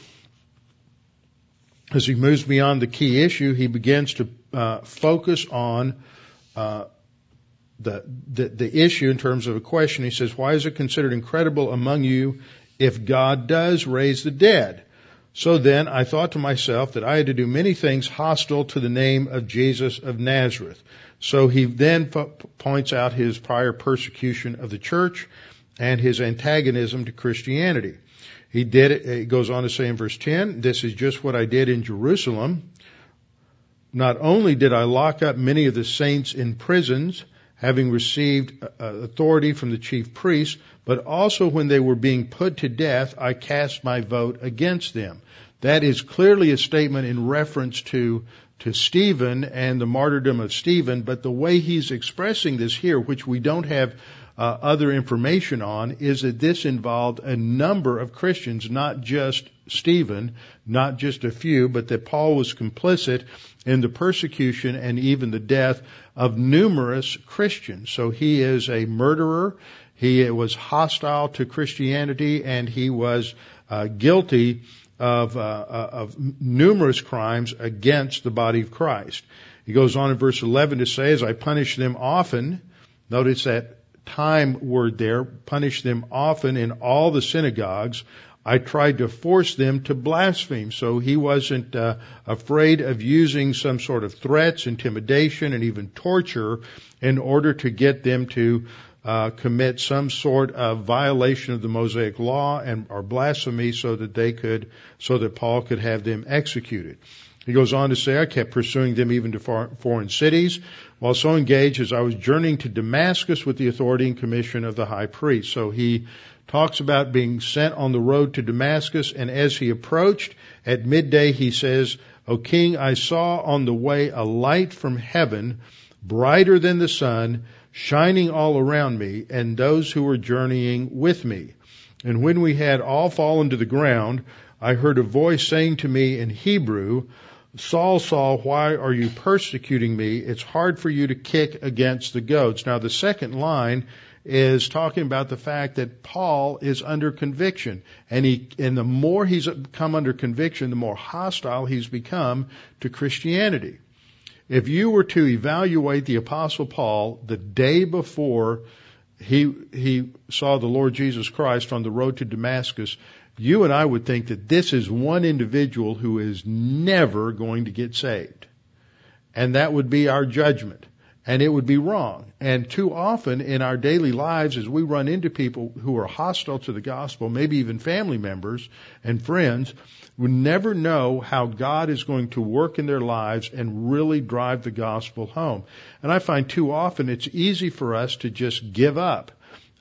as he moves beyond the key issue, he begins to uh, focus on uh, the, the the issue in terms of a question. He says, "Why is it considered incredible among you if God does raise the dead?" So then I thought to myself that I had to do many things hostile to the name of Jesus of Nazareth. So he then points out his prior persecution of the church and his antagonism to Christianity. He did it, it goes on to say in verse 10, this is just what I did in Jerusalem. Not only did I lock up many of the saints in prisons, having received uh, authority from the chief priests, but also when they were being put to death, I cast my vote against them. That is clearly a statement in reference to to Stephen and the martyrdom of Stephen, but the way he's expressing this here, which we don't have uh, other information on is that this involved a number of Christians, not just Stephen, not just a few, but that Paul was complicit in the persecution and even the death of numerous Christians. So he is a murderer. He was hostile to Christianity and he was uh, guilty of, uh, uh of numerous crimes against the body of Christ. He goes on in verse 11 to say, as I punish them often, notice that time word there, punish them often in all the synagogues. I tried to force them to blaspheme. So he wasn't uh, afraid of using some sort of threats, intimidation, and even torture in order to get them to uh, commit some sort of violation of the Mosaic law and or blasphemy, so that they could, so that Paul could have them executed. He goes on to say, I kept pursuing them even to foreign cities, while so engaged as I was journeying to Damascus with the authority and commission of the high priest. So he talks about being sent on the road to Damascus, and as he approached at midday, he says, O king, I saw on the way a light from heaven, brighter than the sun, shining all around me, and those who were journeying with me. And when we had all fallen to the ground, I heard a voice saying to me in Hebrew, Saul, Saul, why are you persecuting me? It's hard for you to kick against the goats. Now the second line is talking about the fact that Paul is under conviction. And he, and the more he's come under conviction, the more hostile he's become to Christianity. If you were to evaluate the apostle Paul the day before he, he saw the Lord Jesus Christ on the road to Damascus, you and I would think that this is one individual who is never going to get saved. And that would be our judgment and it would be wrong. And too often in our daily lives, as we run into people who are hostile to the gospel, maybe even family members and friends, we never know how God is going to work in their lives and really drive the gospel home. And I find too often it's easy for us to just give up.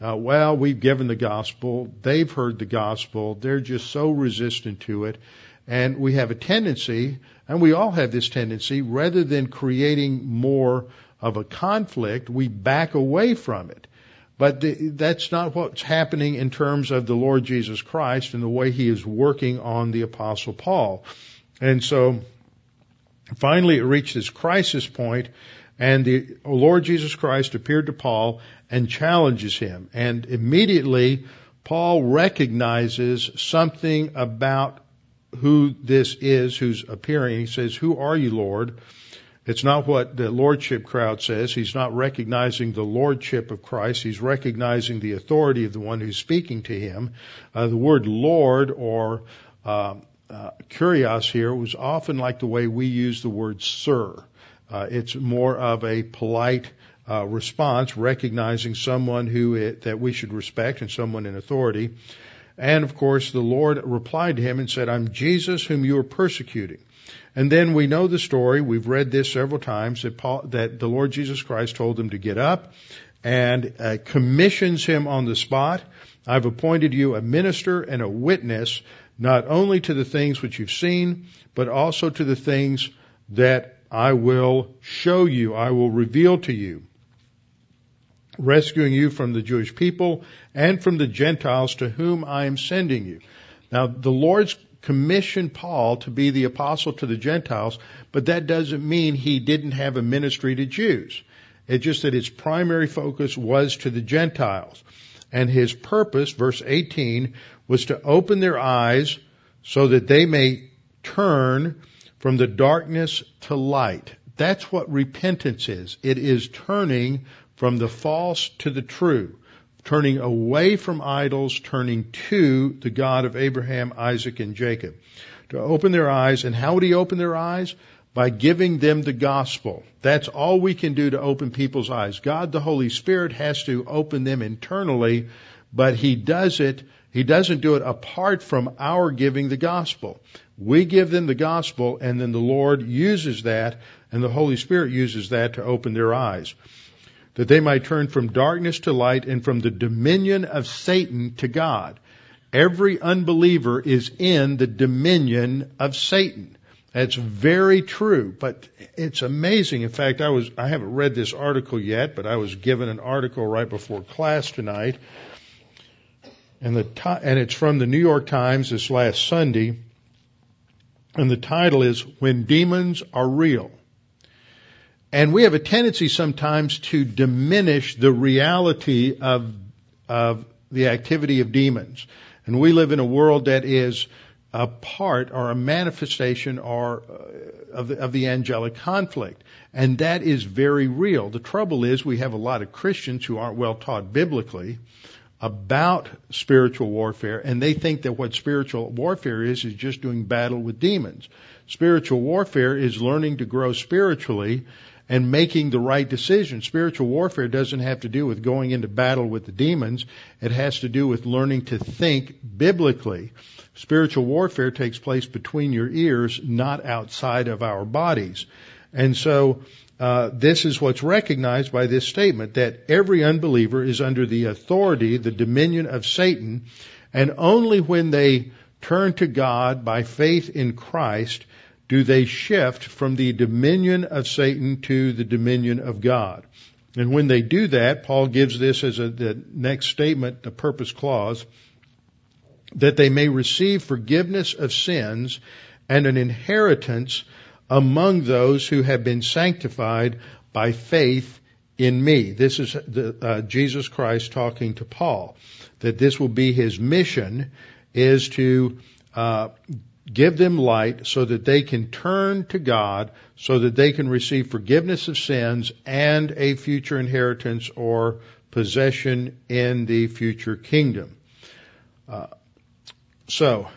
Uh, well, we've given the gospel. They've heard the gospel. They're just so resistant to it. And we have a tendency, and we all have this tendency, rather than creating more of a conflict, we back away from it. But the, that's not what's happening in terms of the Lord Jesus Christ and the way he is working on the apostle Paul. And so finally it reached this crisis point and the Lord Jesus Christ appeared to Paul and challenges him. And immediately Paul recognizes something about who this is who's appearing. He says, who are you, Lord? It's not what the lordship crowd says. He's not recognizing the lordship of Christ. He's recognizing the authority of the one who's speaking to him. Uh, the word Lord or uh, uh, kurios here was often like the way we use the word sir. Uh, it's more of a polite uh, response, recognizing someone who it, that we should respect and someone in authority. And of course, the Lord replied to him and said, "I'm Jesus whom you are persecuting." And then we know the story. We've read this several times that Paul, that the Lord Jesus Christ told him to get up and uh, commissions him on the spot. I've appointed you a minister and a witness, not only to the things which you've seen, but also to the things that I will show you, I will reveal to you, rescuing you from the Jewish people and from the Gentiles to whom I am sending you. Now, the Lord's commissioned Paul to be the apostle to the Gentiles, but that doesn't mean he didn't have a ministry to Jews. It's just that his primary focus was to the Gentiles. And his purpose, verse 18, was to open their eyes so that they may turn from the darkness to light. That's what repentance is. It is turning from the false to the true turning away from idols, turning to the God of Abraham, Isaac, and Jacob. To open their eyes, and how would he open their eyes? By giving them the gospel. That's all we can do to open people's eyes. God the Holy Spirit has to open them internally, but he does it, he doesn't do it apart from our giving the gospel. We give them the gospel and then the Lord uses that and the Holy Spirit uses that to open their eyes that they might turn from darkness to light and from the dominion of Satan to God. Every unbeliever is in the dominion of Satan. That's very true, but it's amazing. In fact, I was, I haven't read this article yet, but I was given an article right before class tonight. And the, and it's from the New York Times this last Sunday. And the title is When Demons Are Real. And we have a tendency sometimes to diminish the reality of, of the activity of demons. And we live in a world that is a part or a manifestation or uh, of the, of the angelic conflict. And that is very real. The trouble is we have a lot of Christians who aren't well taught biblically about spiritual warfare and they think that what spiritual warfare is is just doing battle with demons. Spiritual warfare is learning to grow spiritually and making the right decision. Spiritual warfare doesn't have to do with going into battle with the demons. It has to do with learning to think biblically. Spiritual warfare takes place between your ears, not outside of our bodies. And so, uh, this is what's recognized by this statement that every unbeliever is under the authority, the dominion of Satan, and only when they turn to God by faith in Christ do they shift from the dominion of Satan to the dominion of God. And when they do that, Paul gives this as a, the next statement, the purpose clause. that they may receive forgiveness of sins and an inheritance among those who have been sanctified by faith in me. This is the, uh, Jesus Christ talking to Paul, that this will be his mission is to uh, give them light so that they can turn to God, so that they can receive forgiveness of sins and a future inheritance or possession in the future kingdom. Uh, so,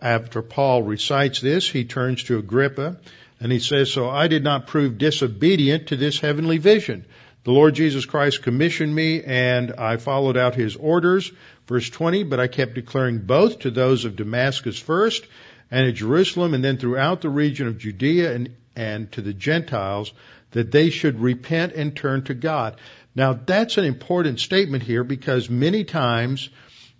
after Paul recites this, he turns to Agrippa and he says, So I did not prove disobedient to this heavenly vision. The Lord Jesus Christ commissioned me and I followed out his orders. Verse 20, but I kept declaring both to those of Damascus first and at Jerusalem and then throughout the region of Judea and, and to the Gentiles that they should repent and turn to God. Now that's an important statement here because many times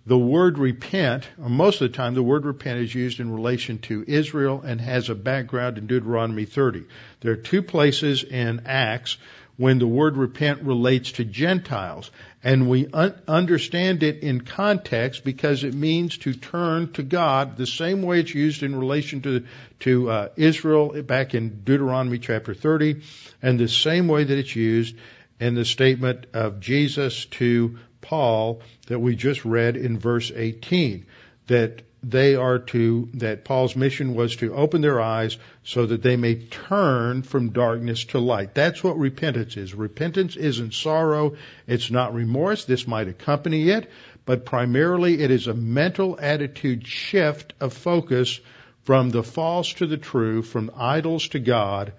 the word repent, or most of the time, the word repent is used in relation to Israel and has a background in Deuteronomy 30. There are two places in Acts when the word repent relates to Gentiles, and we un- understand it in context because it means to turn to God the same way it's used in relation to to uh, Israel back in Deuteronomy chapter 30, and the same way that it's used in the statement of Jesus to Paul that we just read in verse 18, that they are to, that Paul's mission was to open their eyes so that they may turn from darkness to light. That's what repentance is. Repentance isn't sorrow. It's not remorse. This might accompany it, but primarily it is a mental attitude shift of focus from the false to the true, from idols to God,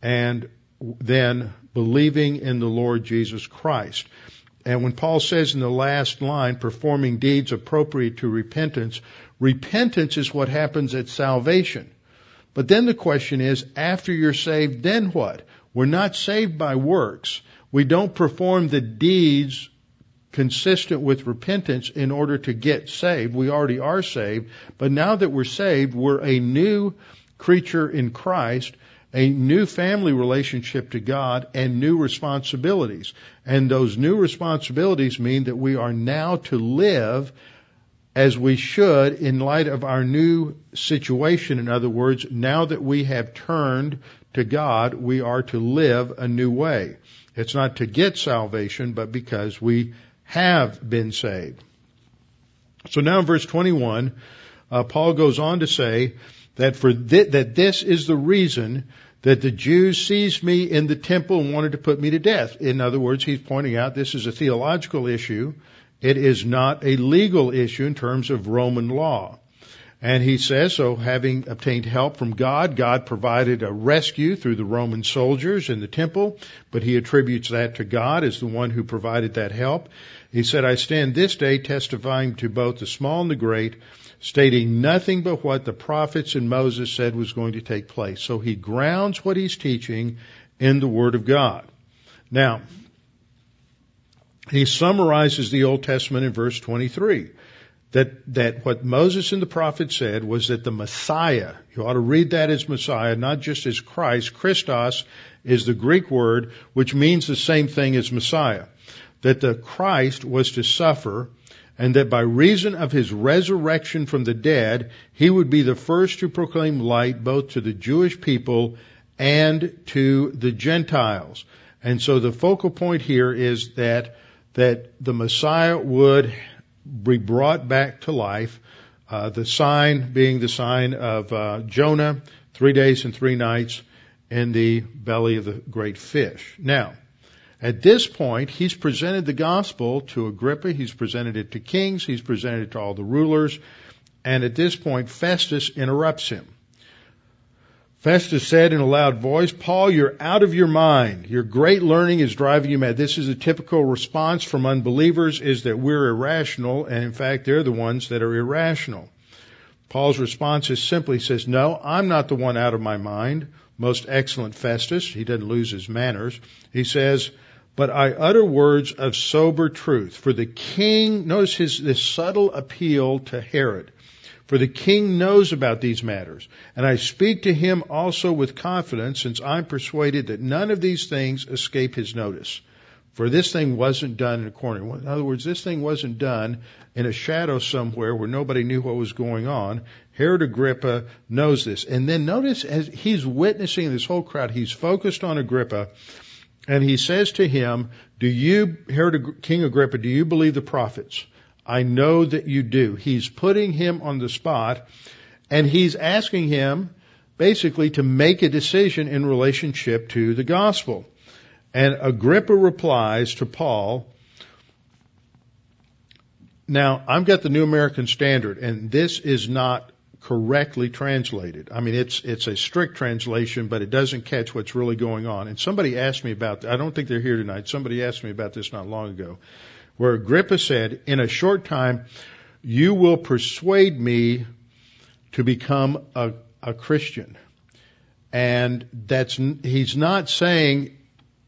and then believing in the Lord Jesus Christ. And when Paul says in the last line, performing deeds appropriate to repentance, repentance is what happens at salvation. But then the question is, after you're saved, then what? We're not saved by works. We don't perform the deeds consistent with repentance in order to get saved. We already are saved. But now that we're saved, we're a new creature in Christ a new family relationship to God and new responsibilities. And those new responsibilities mean that we are now to live as we should in light of our new situation. In other words, now that we have turned to God, we are to live a new way. It's not to get salvation, but because we have been saved. So now in verse 21, uh, Paul goes on to say, that for th- that this is the reason that the Jews seized me in the temple and wanted to put me to death. In other words, he's pointing out this is a theological issue. It is not a legal issue in terms of Roman law. And he says, so having obtained help from God, God provided a rescue through the Roman soldiers in the temple, but he attributes that to God as the one who provided that help. He said, I stand this day testifying to both the small and the great stating nothing but what the prophets and Moses said was going to take place. So he grounds what he's teaching in the Word of God. Now, he summarizes the Old Testament in verse 23. That, that what Moses and the prophets said was that the Messiah, you ought to read that as Messiah, not just as Christ. Christos is the Greek word, which means the same thing as Messiah. That the Christ was to suffer and that by reason of his resurrection from the dead, he would be the first to proclaim light both to the Jewish people and to the Gentiles. And so the focal point here is that, that the Messiah would be brought back to life, uh, the sign being the sign of uh, Jonah, three days and three nights in the belly of the great fish. Now, at this point, he's presented the gospel to Agrippa, he's presented it to kings, he's presented it to all the rulers, and at this point, Festus interrupts him. Festus said in a loud voice, Paul, you're out of your mind. Your great learning is driving you mad. This is a typical response from unbelievers is that we're irrational, and in fact, they're the ones that are irrational. Paul's response is simply says, no, I'm not the one out of my mind. Most excellent Festus. He doesn't lose his manners. He says, but I utter words of sober truth. For the king, notice his, this subtle appeal to Herod. For the king knows about these matters, and I speak to him also with confidence, since I'm persuaded that none of these things escape his notice. For this thing wasn't done in a corner. In other words, this thing wasn't done in a shadow somewhere where nobody knew what was going on. Herod Agrippa knows this. And then notice as he's witnessing this whole crowd, he's focused on Agrippa and he says to him, do you, Herod, King Agrippa, do you believe the prophets? I know that you do. He's putting him on the spot and he's asking him basically to make a decision in relationship to the gospel. And Agrippa replies to Paul, now I've got the New American Standard and this is not correctly translated. I mean, it's, it's a strict translation, but it doesn't catch what's really going on. And somebody asked me about, I don't think they're here tonight, somebody asked me about this not long ago, where Agrippa said, in a short time, you will persuade me to become a, a Christian. And that's, he's not saying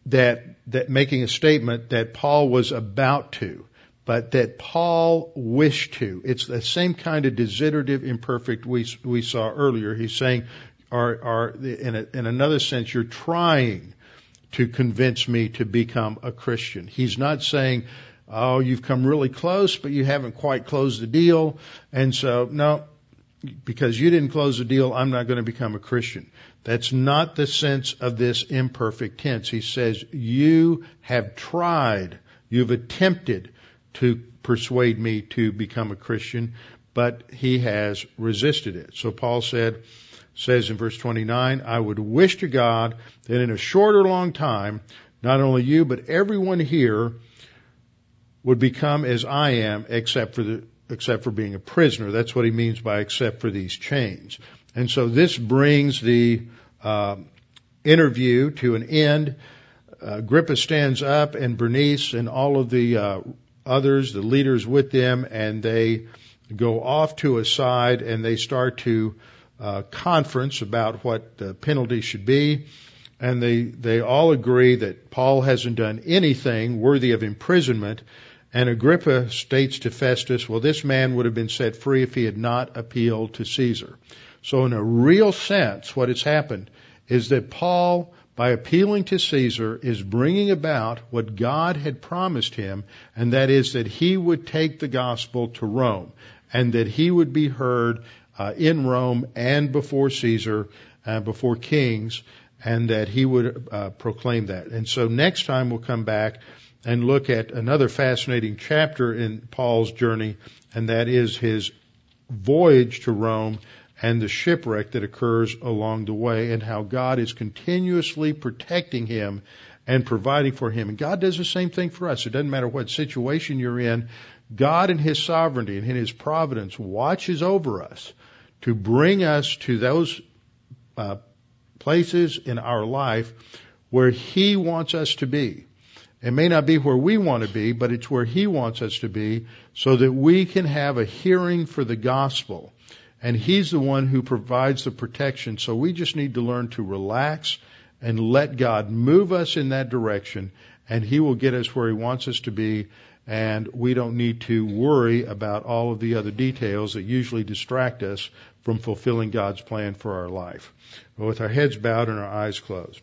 that, that making a statement that Paul was about to but that Paul wished to. It's the same kind of desiderative imperfect we, we saw earlier. He's saying, are, are, in, a, in another sense, you're trying to convince me to become a Christian. He's not saying, oh, you've come really close, but you haven't quite closed the deal. And so, no, because you didn't close the deal, I'm not going to become a Christian. That's not the sense of this imperfect tense. He says, you have tried, you've attempted to persuade me to become a Christian, but he has resisted it. So Paul said, says in verse 29, I would wish to God that in a short or long time, not only you, but everyone here would become as I am, except for the, except for being a prisoner. That's what he means by except for these chains. And so this brings the uh, interview to an end. Uh, Agrippa stands up, and Bernice and all of the uh, others, the leaders with them, and they go off to a side and they start to uh, conference about what the penalty should be. And they, they all agree that Paul hasn't done anything worthy of imprisonment. And Agrippa states to Festus, well, this man would have been set free if he had not appealed to Caesar. So in a real sense, what has happened is that Paul by appealing to Caesar is bringing about what God had promised him, and that is that he would take the gospel to Rome, and that he would be heard uh, in Rome and before Caesar, uh, before kings, and that he would uh, proclaim that. And so next time we'll come back and look at another fascinating chapter in Paul's journey, and that is his voyage to Rome and the shipwreck that occurs along the way and how God is continuously protecting him and providing for him. And God does the same thing for us. It doesn't matter what situation you're in. God in His sovereignty and in His providence watches over us to bring us to those uh, places in our life where He wants us to be. It may not be where we want to be, but it's where He wants us to be so that we can have a hearing for the gospel and He's the one who provides the protection. So we just need to learn to relax and let God move us in that direction, and He will get us where He wants us to be. And we don't need to worry about all of the other details that usually distract us from fulfilling God's plan for our life. But with our heads bowed and our eyes closed.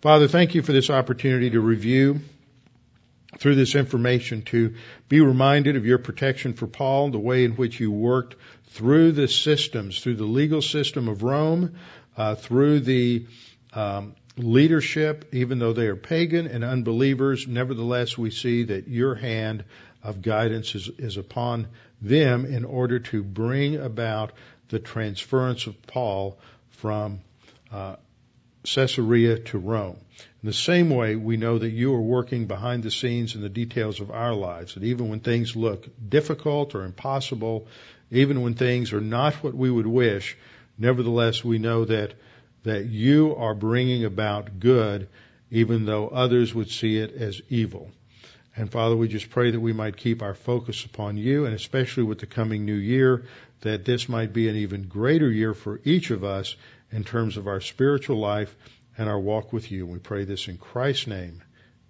Father, thank you for this opportunity to review through this information to be reminded of your protection for Paul, the way in which you worked through the systems, through the legal system of Rome, uh, through the um, leadership, even though they are pagan and unbelievers, nevertheless we see that your hand of guidance is, is upon them in order to bring about the transference of Paul from uh, Caesarea to Rome. In the same way, we know that you are working behind the scenes in the details of our lives, that even when things look difficult or impossible, even when things are not what we would wish, nevertheless we know that, that you are bringing about good, even though others would see it as evil. And Father, we just pray that we might keep our focus upon you, and especially with the coming new year, that this might be an even greater year for each of us in terms of our spiritual life and our walk with you. We pray this in Christ's name.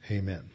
Amen.